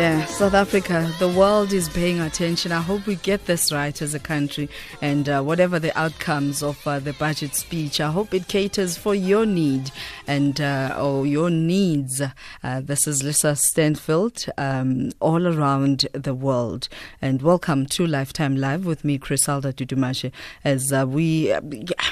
Yeah, South Africa, the world is paying attention. I hope we get this right as a country. And uh, whatever the outcomes of uh, the budget speech, I hope it caters for your need and uh, or your needs. Uh, this is Lisa Stansfield, um, all around the world. And welcome to Lifetime Live with me, Criselda Dudumashe. As uh, we,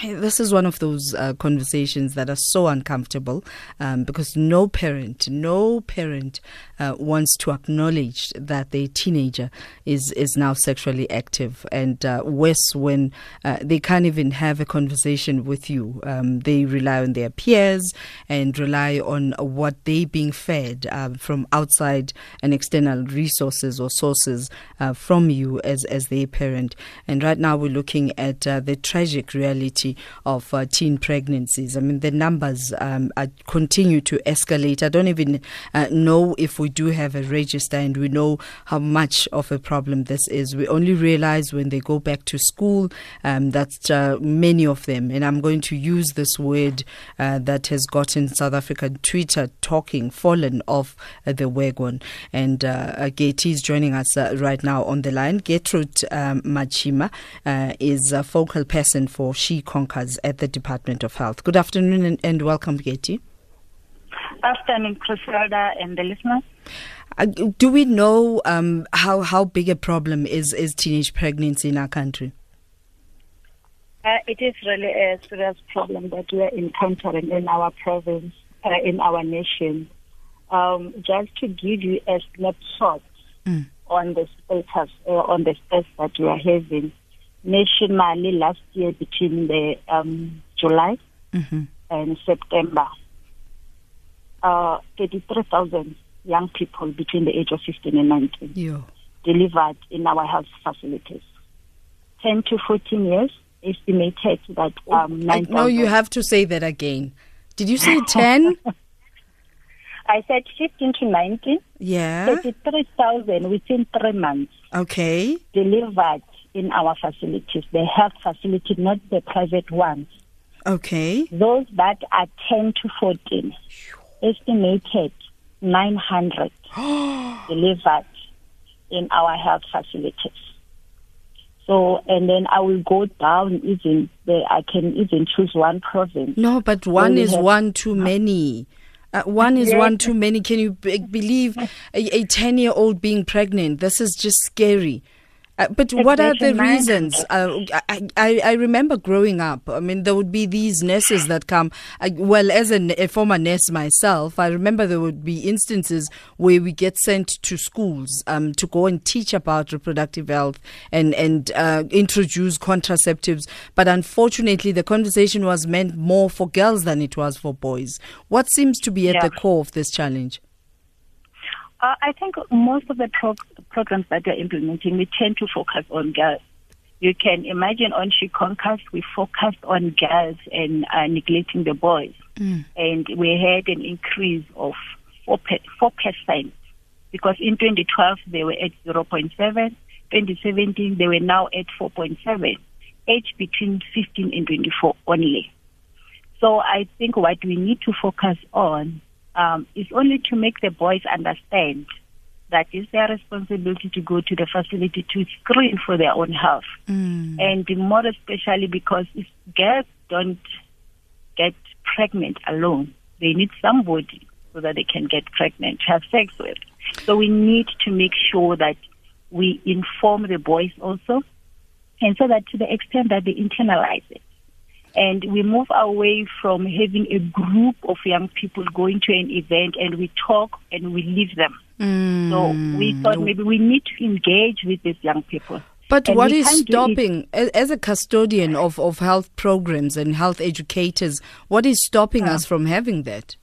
this is one of those uh, conversations that are so uncomfortable um, because no parent, no parent wants to acknowledged that the teenager is, is now sexually active, and uh, worse when uh, they can't even have a conversation with you. Um, they rely on their peers and rely on what they're being fed uh, from outside and external resources or sources uh, from you as, as their parent. And right now we're looking at uh, the tragic reality of uh, teen pregnancies. I mean, the numbers um, continue to escalate. I don't even know if we do have a register register and we know how much of a problem this is. We only realize when they go back to school um, that uh, many of them, and I'm going to use this word uh, that has gotten South African Twitter talking, fallen off uh, the wagon. And uh, uh is joining us uh, right now on the line. Gertrude um, Matshima is a focal person for She Conquers at the Department of Health. Good afternoon and, and welcome, Getty. Afternoon, Criselda and the listeners. Uh, do we know um, how how big a problem is is teenage pregnancy in our country? Uh, it is really a serious problem that we are encountering in our province, uh, in our nation. Um, just to give you a snapshot mm. on the status, uh, on the stats that we are having, nationally last year between the um, July mm-hmm. and September, uh, 33,000 young people between the age of 15 and 19 yeah. delivered in our health facilities. 10 to 14 years estimated that um, 9, No, you have to say that again. Did you say 10? I said 15 to 19. Yeah. 33,000 within three months. Okay. Delivered in our facilities, the health facility, not the private ones. Okay. Those that are 10 to 14, estimated 900 delivered in our health facilities. So, and then I will go down even, the, I can even choose one province. No, but one is one too many. Uh, one is yes. one too many. Can you b- believe a 10 year old being pregnant? This is just scary. Uh, but what are the reasons? Uh, I, I, I, remember growing up. I mean, there would be these nurses that come. Uh, well, as a, a, former nurse myself, I remember there would be instances where we get sent to schools um, to go and teach about reproductive health and and uh, introduce contraceptives. But unfortunately, the conversation was meant more for girls than it was for boys. What seems to be at yeah. the core of this challenge? Uh, I think most of the programs that we're implementing, we tend to focus on girls. You can imagine on She Conquers, we focused on girls and uh, neglecting the boys. Mm. And we had an increase of 4%, 4% because in 2012 they were at 0.7, 2017 they were now at 4.7, age between 15 and 24 only. So I think what we need to focus on um, is only to make the boys understand that it's their responsibility to go to the facility to screen for their own health. Mm. And more especially because if girls don't get pregnant alone, they need somebody so that they can get pregnant, have sex with. So we need to make sure that we inform the boys also, and so that to the extent that they internalize it, and we move away from having a group of young people going to an event and we talk and we leave them. Mm. So we thought maybe we need to engage with these young people. But and what is stopping, as a custodian of, of health programs and health educators, what is stopping uh, us from having that?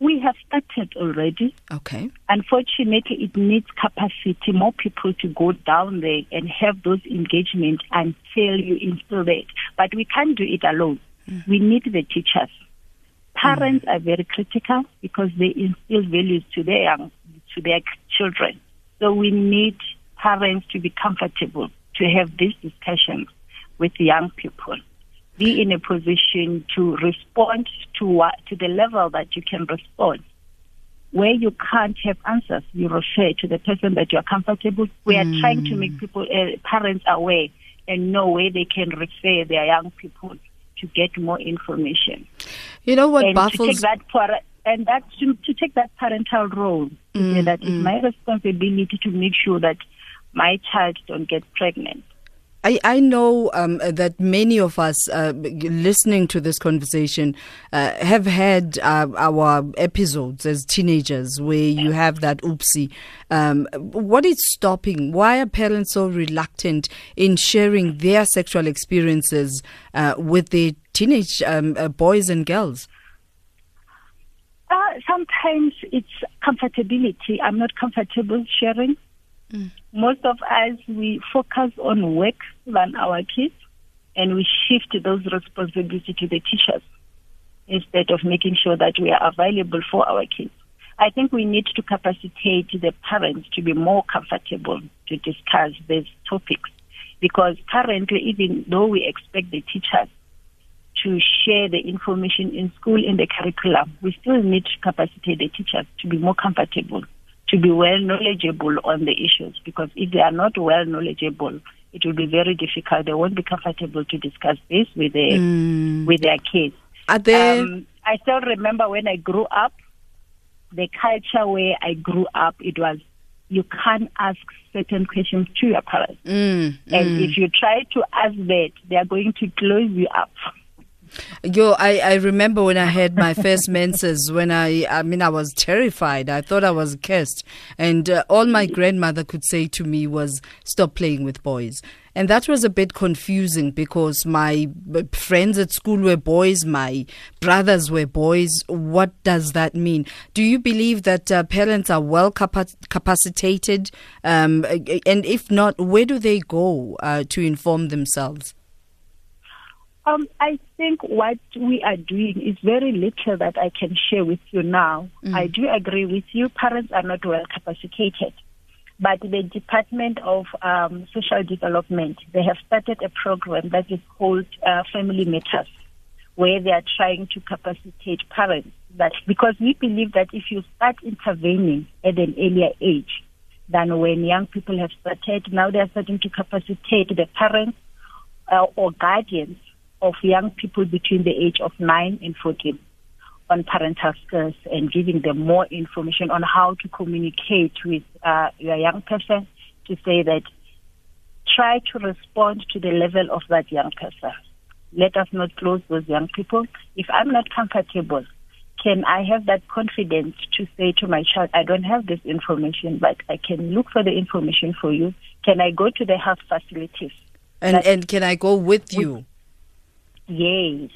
We have started already. Okay. Unfortunately, it needs capacity, more people to go down there and have those engagements until you instill it. But we can't do it alone. Mm-hmm. We need the teachers. Parents mm-hmm. are very critical because they instill values to their young, to their children. So we need parents to be comfortable to have these discussions with young people be in a position to respond to what, to the level that you can respond. where you can't have answers, you refer to the person that you are comfortable. We are Mm. trying to make people, uh, parents aware and know where they can refer their young people to get more information. You know what and to take baffles and that to, to take that parental role. Mm, that it's mm. my responsibility to make sure that my child don't get pregnant. I, I know um, that many of us uh, listening to this conversation uh, have had uh, our episodes as teenagers where you have that oopsie. Um, what is stopping? Why are parents so reluctant in sharing their sexual experiences uh, with their teenage um, uh, boys and girls? Uh, sometimes it's comfortability. I'm not comfortable sharing. Mm. Most of us, we focus on work than our kids, and we shift those responsibilities to the teachers instead of making sure that we are available for our kids. I think we need to capacitate the parents to be more comfortable to discuss these topics because currently, even though we expect the teachers to share the information in school in the curriculum, we still need to capacitate the teachers to be more comfortable, to be well knowledgeable on the issues. Because if they are not well knowledgeable, it will be very difficult. They won't be comfortable to discuss this with their Mm. with their kids. Are there? Um, I still remember when I grew up, the culture where I grew up, it was you can't ask certain questions to your parents. Mm, And mm. if you try to ask that, they are going to close you up. Yo, I, I remember when I had my first menses, when I, I mean, I was terrified. I thought I was cursed. And uh, all my grandmother could say to me was, stop playing with boys. And that was a bit confusing because my friends at school were boys, my brothers were boys. What does that mean? Do you believe that uh, parents are well capa- capacitated? Um, and if not, where do they go uh, to inform themselves? Um, I think what we are doing is very little that I can share with you now. I do agree with you. Parents are not well capacitated. But the Department of um, Social Development, they have started a program that is called uh, Family Matters, where they are trying to capacitate parents. That because we believe that if you start intervening at an earlier age than when young people have started, now they are starting to capacitate the parents uh, or guardians of young people between the age of 9 and 14 on parental skills and giving them more information on how to communicate with uh, your young person to say that try to respond to the level of that young person. Let us not close those young people. If I'm not comfortable, can I have that confidence to say to my child, I don't have this information, but I can look for the information for you? Can I go to the health facilities? And, and can I go with you? Yes.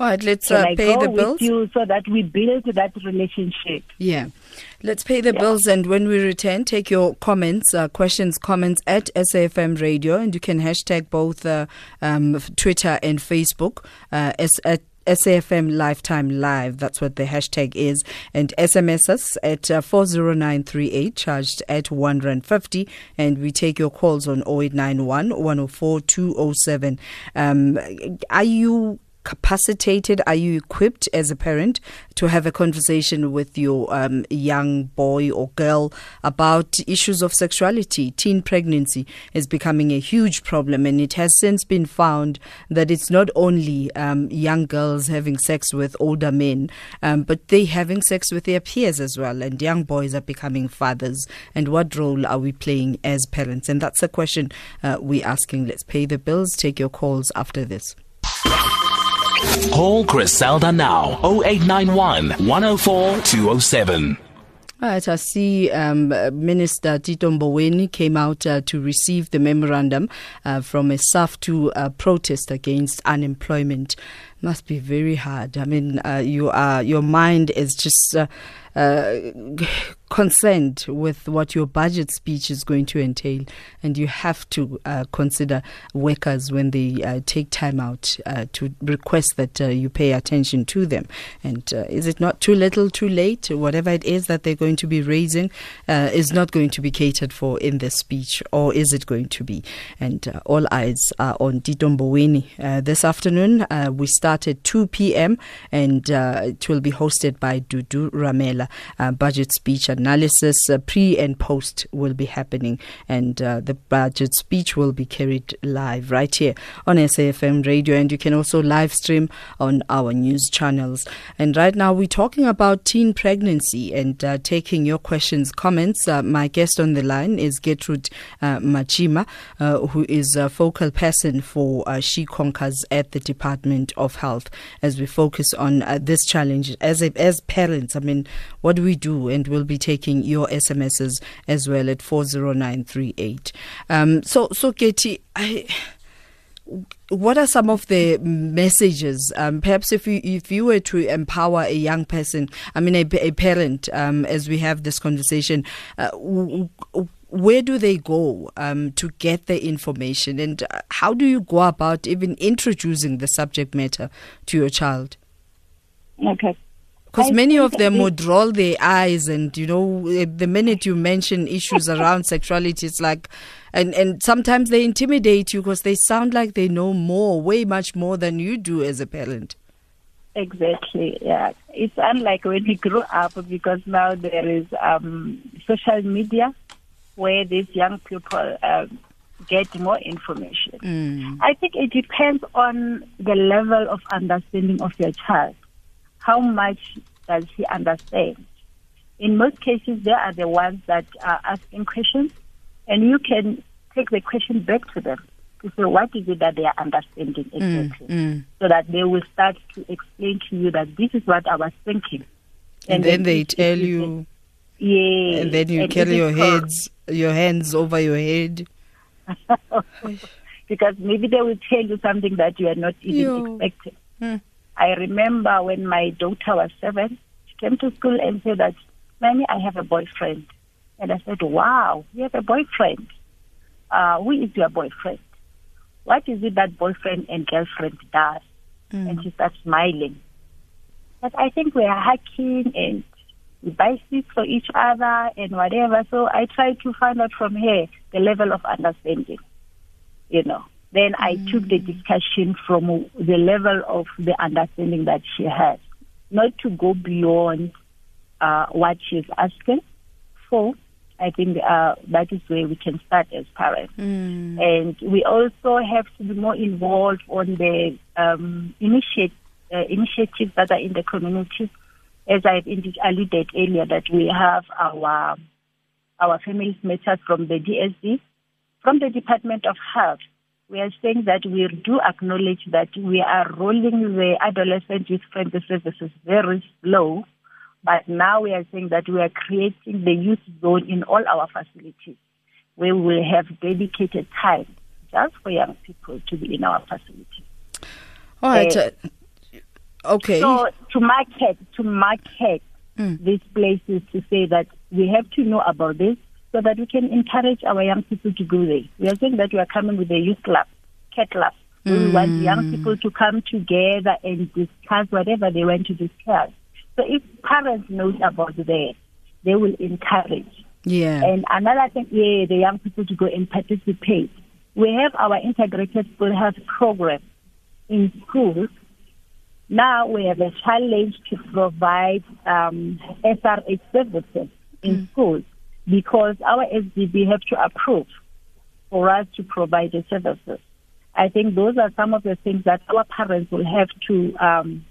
All right, let's uh, pay the bills. so that we build that relationship? Yeah. Let's pay the bills, and when we return, take your comments, uh, questions, comments at SAFM Radio, and you can hashtag both uh, um, Twitter and Facebook uh, at SAFM Lifetime Live. That's what the hashtag is. And SMS us at uh, 40938, charged at 150. And we take your calls on 0891 104 207. Um, are you capacitated? Are you equipped as a parent to have a conversation with your um, young boy or girl about issues of sexuality? Teen pregnancy is becoming a huge problem, and it has since been found that it's not only um, young girls having sex with older men, um, but they having sex with their peers as well, and young boys are becoming fathers. And what role are we playing as parents? And that's a question uh, we're asking. Let's pay the bills. Take your calls after this. Call Criselda now 0891 104 207. All right, I see um, Minister Tito Mboweni came out uh, to receive the memorandum uh, from a SAFTU uh, protest against unemployment. Must be very hard. I mean, uh, you are your mind is just uh, uh, concerned with what your budget speech is going to entail, and you have to uh, consider workers when they uh, take time out uh, to request that uh, you pay attention to them. And uh, is it not too little, too late? Whatever it is that they're going to be raising uh, is not going to be catered for in this speech, or is it going to be? And all eyes are on Tito Mboweni this afternoon. we start at 2 p.m. and it will be hosted by Dudu Ramela. budget speech analysis uh, pre and post will be happening, and uh, the budget speech will be carried live right here on SAFM radio. And you can also live stream on our news channels. And right now, we're talking about teen pregnancy and uh, taking your questions, comments. Uh, my guest on the line is Gertrude uh, Matshima, uh, who is a focal person for She Conquers at the Department of Health as we focus on this challenge as a, as parents. I mean, what do we do? And we'll be taking your SMSs as well at 40938. Um, so, so Katie, I what are some of the messages? Um, perhaps if you if you were to empower a young person i mean a, a parent um, as we have this conversation uh, w- w- where do they go um, to get the information? And uh, how do you go about even introducing the subject matter to your child? Okay because many of them would roll their eyes, and you know, eh, the minute you mention issues around sexuality, it's like, and and sometimes they intimidate you because they sound like they know more, way much more than you do as a parent. Exactly. Yeah, it's unlike when we grew up because now there is um, social media where these young people uh, get more information. Mm. I think it depends on the level of understanding of your child how much does he understand? In most cases, they are the ones that are asking questions, and you can take the question back to them to say what is it that they are understanding mm, exactly, mm, mm. so that they will start to explain to you that this is what I was thinking. And, and then, then, they tell you. Yeah. And then you and carry your heads, your hands over your head. because maybe they will tell you something that you are not even Yo. expecting. Mm. I remember when my daughter was seven, she came to school and said that, Mommy, I have a boyfriend. And I said, Wow, you have a boyfriend. Uh, who is your boyfriend? What is it that boyfriend and girlfriend does? Mm. And she starts smiling. But I think we are hacking and we buy seats for each other and whatever. So I try to find out from her the level of understanding, you know. Then I mm. took the discussion from the level of the understanding that she has, not to go beyond uh, what she's asking for. I think uh, that is where we can start as parents. Mm. And we also have to be more involved on the um, initiate, uh, initiatives that are in the community. As I've alluded earlier, that we have our our families matters from the DSD, from the Department of Health, we are saying that we do acknowledge that we are rolling the adolescent youth friendly services very slow, but now we are saying that we are creating the youth zone in all our facilities where we will have dedicated time just for young people to be in our facilities. All right. Uh, okay. So to market, to market mm. these places to say that we have to know about this so that we can encourage our young people to go there. We are saying that we are coming with a youth club, cat club. Mm. We want young people to come together and discuss whatever they want to discuss. So if parents know about that, they will encourage. Yeah. And another thing, yeah, the young people to go and participate. We have our integrated school health program in schools. Now we have a challenge to provide um, SRH services in mm. schools because our SGB have to approve for us to provide the services. I think those are some of the things that our parents will have to um,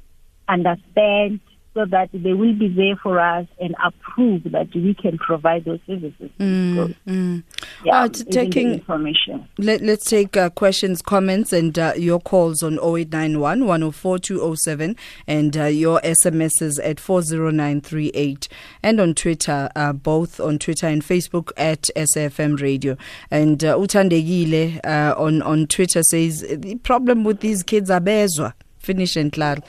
understand so that they will be there for us and approve that we can provide those services. Mm, mm. Yeah, uh, taking information. Let, us take uh, questions, comments, and uh, your calls on 0891 104 207 and uh, your SMSs at 40938 and on Twitter, uh, both on Twitter and Facebook at SAFM Radio. And uh, Utandegile uh, on, on Twitter says the problem with these kids are bezwa. Finish and klaro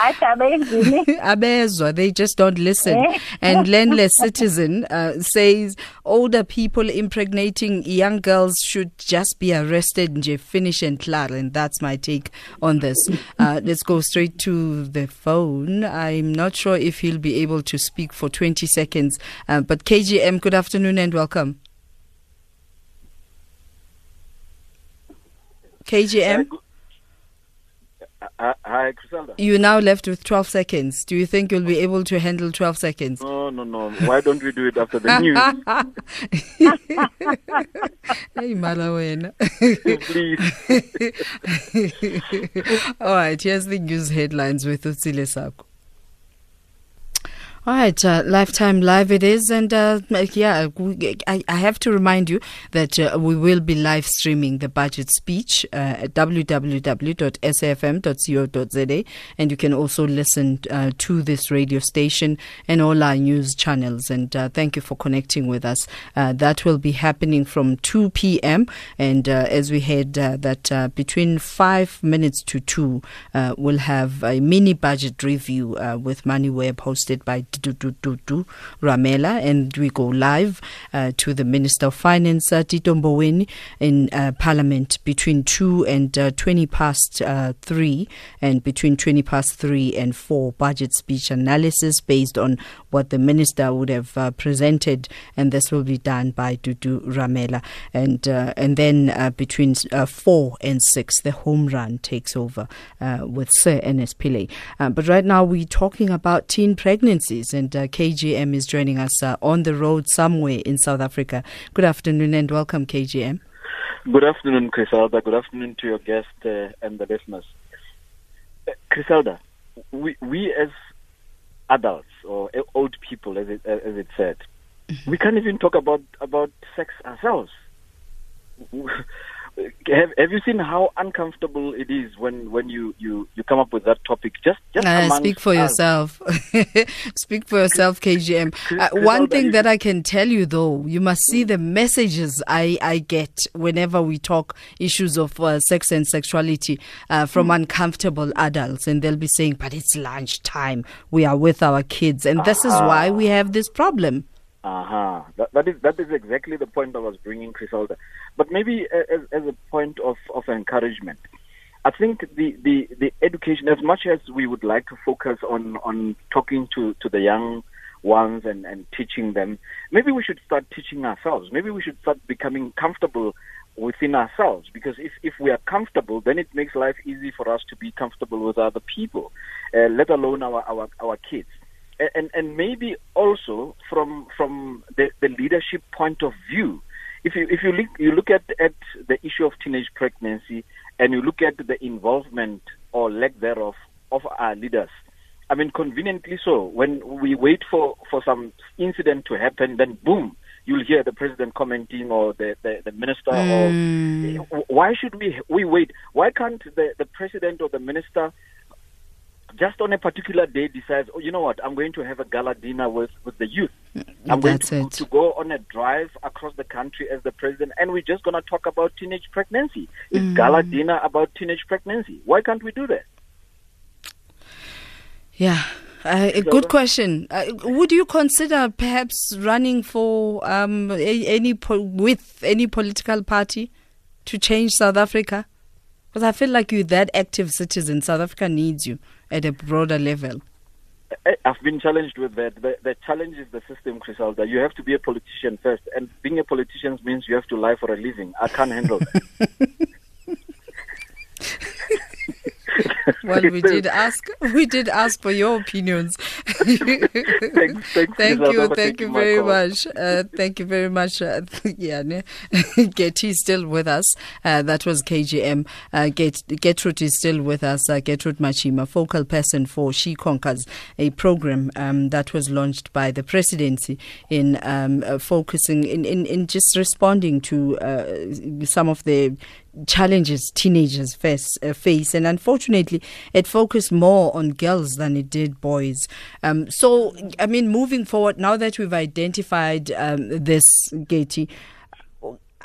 athi abenzini abezwa they just don't listen. And landless citizen uh, says older people impregnating young girls should just be arrested nje finish and klar and that's my take on this. Uh, let's go straight to the phone. I'm not sure if he'll be able to speak for 20 seconds. Uh, but kgm good afternoon and welcome. Kgm Uh, hi, Criselda. you're now left with 12 seconds do you think you'll be able to handle 12 seconds No, no, no. Why don't we do it after the news? hey Malawena. Oh, please. All right, here's the news headlines with Utsile Sako. All right, uh, Lifetime Live it is. And uh, yeah, I, I have to remind you that uh, we will be live streaming the budget speech uh, at www.safm.co.za. And you can also listen uh, to this radio station and all our news channels. And uh, thank you for connecting with us. That will be happening from 2 p.m. And as we uh, that between five minutes to two, we'll have a mini budget review with Moneyweb hosted by Dudu Ramela. And we go live uh, to the Minister of Finance, uh, Tito Mboweni, in uh, Parliament between 2 and uh, 20 past uh, 3 and between 20 past 3 and 4 budget speech analysis based on what the minister would have uh, presented and this will be done by Dudu Ramela. And uh, and then between uh, 4 and 6 the home run takes over with Sir Ernest Pillay. But right now we're talking about teen pregnancies and uh, KGM is joining us uh, on the road somewhere in South Africa good afternoon and welcome KGM Good afternoon, Criselda. Good afternoon to your guest uh, and the listeners. Uh, Criselda, we, we as adults or old people, as it, as it said, we can't even talk about, about sex ourselves. Have, have you seen how uncomfortable it is when, when you, you, you come up with that topic? Just just Uh, speak for us. yourself. speak for yourself, KGM. Uh, one thing that I can tell you, though, you must see the messages I, I get whenever we talk issues of uh, sex and sexuality uh, from Hmm. uncomfortable adults. And they'll be saying, but it's lunchtime. We are with our kids. And this is why we have this problem. Uh-huh. That, that is that is exactly the point I was bringing, Criselda. But maybe as, as a point of, of encouragement, I think the, the, the education, as much as we would like to focus on, on talking to, to the young ones and, and teaching them, maybe we should start teaching ourselves. Maybe we should start becoming comfortable within ourselves because if, if we are comfortable, then it makes life easy for us to be comfortable with other people, uh, let alone our, our, our kids and and maybe also from from the, the leadership point of view. If you if you look you look at, at the issue of teenage pregnancy and you look at the involvement or lack thereof of our leaders, I mean conveniently so, when we wait for, for some incident to happen, then boom, you'll hear the president commenting or the, the, the minister or hmm. why should we we wait? Why can't the, the president or the minister just on a particular day decides, oh, you know what, I'm going to have a gala dinner with, with the youth. I'm going That's to, it. to go on a drive across the country as the president, and we're just going to talk about teenage pregnancy. It's Mm. gala dinner about teenage pregnancy. Why can't we do that? Yeah. Uh, a good question. Uh, would you consider perhaps running for um, any po- with any political party to change South Africa? Because I feel like you're that active citizen. South Africa needs you at a broader level. I- I've been challenged with that. The, the challenge is the system, Criselda. You have to be a politician first, and being a politician means you have to lie for a living. I can't handle that. Well, we did ask. We did ask for your opinions. thanks, thanks, Thank you, thank you very much. Uh, thank you very much. Uh, yeah, ne? Getty is still with us. Uh, that was KGM. Uh, Get, Gertrude is still with us. Uh, Gertrude Matshima, focal person for She Conquers, a program um, that was launched by the presidency in um, uh, focusing in, in, in just responding to uh, some of the challenges teenagers face, uh, face and unfortunately it focused more on girls than it did boys um, so i mean moving forward now that we've identified um, this Gati,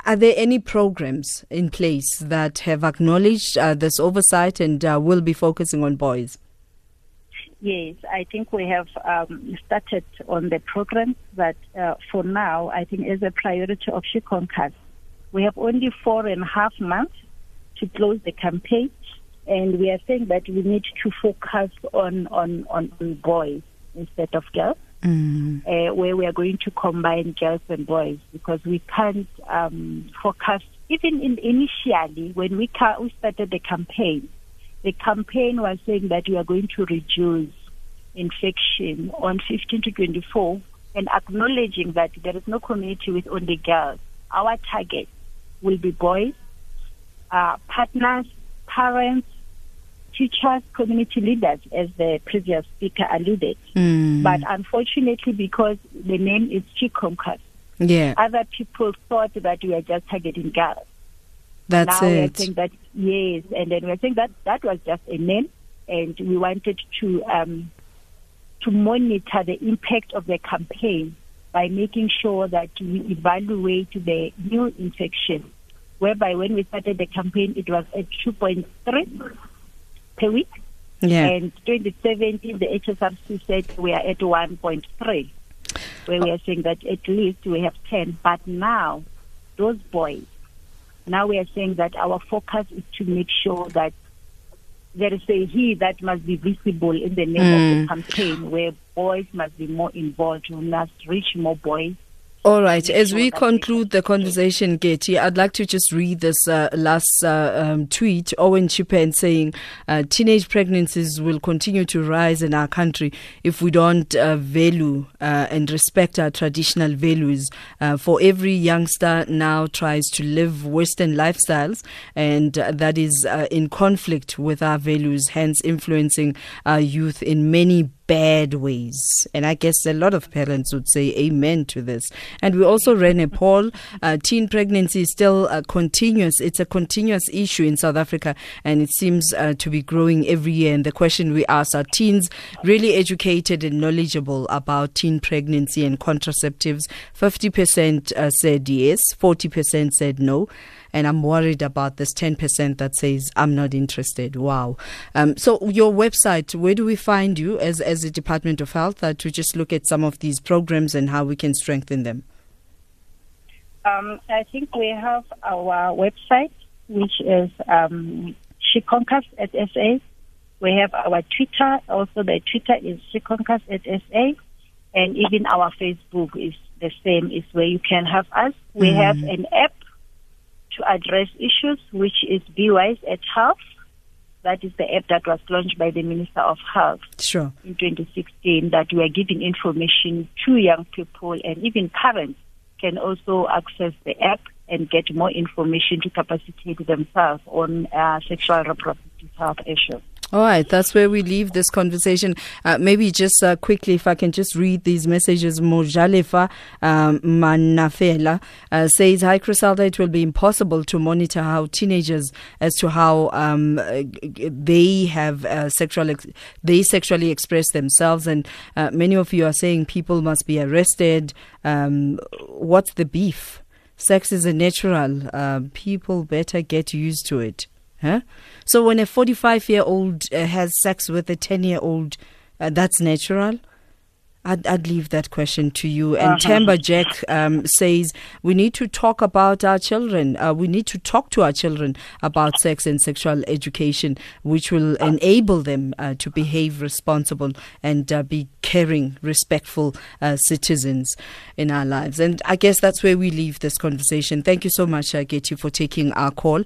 are there any programs in place that have acknowledged uh, this oversight and uh, will be focusing on boys? Yes, I think we have um, started on the program, but uh, for now, I think as a priority of She Conquers, we have only four and a half months to close the campaign, and we are saying that we need to focus on on, on, boys instead of girls. Mm. Uh, where we are going to combine girls and boys because we can't um, focus even in initially when we, ca- we started the campaign the campaign was saying that we are going to reduce infection on 15 to 24 and acknowledging that there is no community with only girls. Our target will be boys, uh, partners, parents, teachers, community leaders, as the previous speaker alluded. Mm. But unfortunately, because the name is She Conquers, yeah. other people thought that we are just targeting girls. That's now it. we are saying that yes, and then we are saying that that was just a name, and we wanted to um, to monitor the impact of the campaign by making sure that we evaluate the new infection. Whereby when we started the campaign, it was at 2.3 per week. Yeah. And 2017, the HSRC said we are at 1.3, where we are saying that at least we have 10. But now, those boys now we are saying that our focus is to make sure that there is a he that must be visible in the name mm. of the hmm. campaign where boys must be more involved. We must reach more boys all right. As we conclude the conversation, Getty, I'd like to just read this uh, last uh, um, tweet. Owen Chipen saying uh, teenage pregnancies will continue to rise in our country if we don't uh, value uh, and respect our traditional values. Uh, for every youngster now tries to live Western lifestyles, and that is in conflict with our values, hence influencing our youth in many bad ways. And I guess a lot of parents would say amen to this. And we also ran a poll. Uh, teen pregnancy is still uh, continuous. It's a continuous issue in South Africa, and it seems uh, to be growing every year. And the question we asked are teens really educated and knowledgeable about teen pregnancy and contraceptives? 50% uh, said yes, 40% said no and I'm worried about this 10% that says I'm not interested. Wow. Um, so your website, where do we find you as as the Department of Health uh, to just look at some of these programs and how we can strengthen them? Um, I think we have our website, which is um, Conquers at SA. We have our Twitter. Also, the Twitter is Conquers at SA. And even our Facebook is the same, is where you can have us. We mm. have an app to address issues, which is B-Wise at Health. That is the app that was launched by the Minister of Health sure. in 2016 that we are giving information to young people and even parents can also access the app and get more information to capacitate themselves on uh, sexual reproductive health issues. All right, that's where we leave this conversation. Uh, maybe just uh, quickly, if I can just read these messages. Mojalefa um, Manafela uh, says, Hi, Criselda, it will be impossible to monitor how teenagers as to how um, they have uh, sexual, ex- they sexually express themselves. And uh, many of you are saying people must be arrested. Um, what's the beef? Sex is a natural. Uh, people better get used to it. Huh? So when a 45 year old uh, has sex with a 10 year old, uh, that's natural. I'd, I'd, leave that question to you. And uh-huh. Tamba Jack um, says we need to talk about our children. Uh, we need to talk to our children about sex and sexual education, which will enable them uh, to behave responsible and uh, be caring, respectful uh, citizens in our lives. And I guess that's where we leave this conversation. Thank you so much, uh, Getty, for taking our call.